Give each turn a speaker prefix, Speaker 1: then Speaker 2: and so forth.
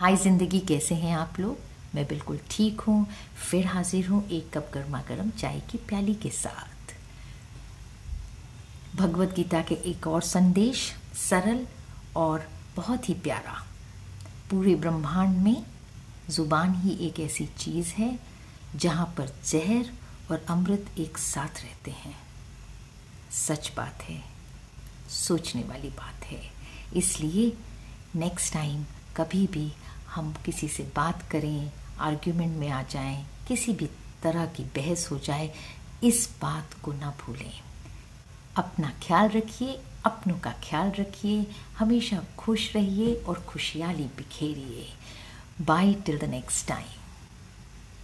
Speaker 1: हाय ज़िंदगी कैसे हैं आप लोग? मैं बिल्कुल ठीक हूँ। फिर हाजिर हूँ एक कप गर्मा गर्म चाय की प्याली के साथ। भगवत गीता के एक और संदेश, सरल और बहुत ही प्यारा। पूरे ब्रह्मांड में ज़ुबान ही एक ऐसी चीज़ है, जहाँ पर जहर और अमृत एक साथ रहते हैं। सच बात है, सोचने वाली बात है। इसलिए नेक्स्ट टाइम कभी भी हम किसी से बात करें आर्ग्यूमेंट में आ जाएँ, किसी भी तरह की बहस हो जाए, इस बात को ना भूलें। अपना ख्याल रखिए, अपनों का ख्याल रखिए, हमेशा खुश रहिए और खुशहाली बिखेरिए। Bye till the next time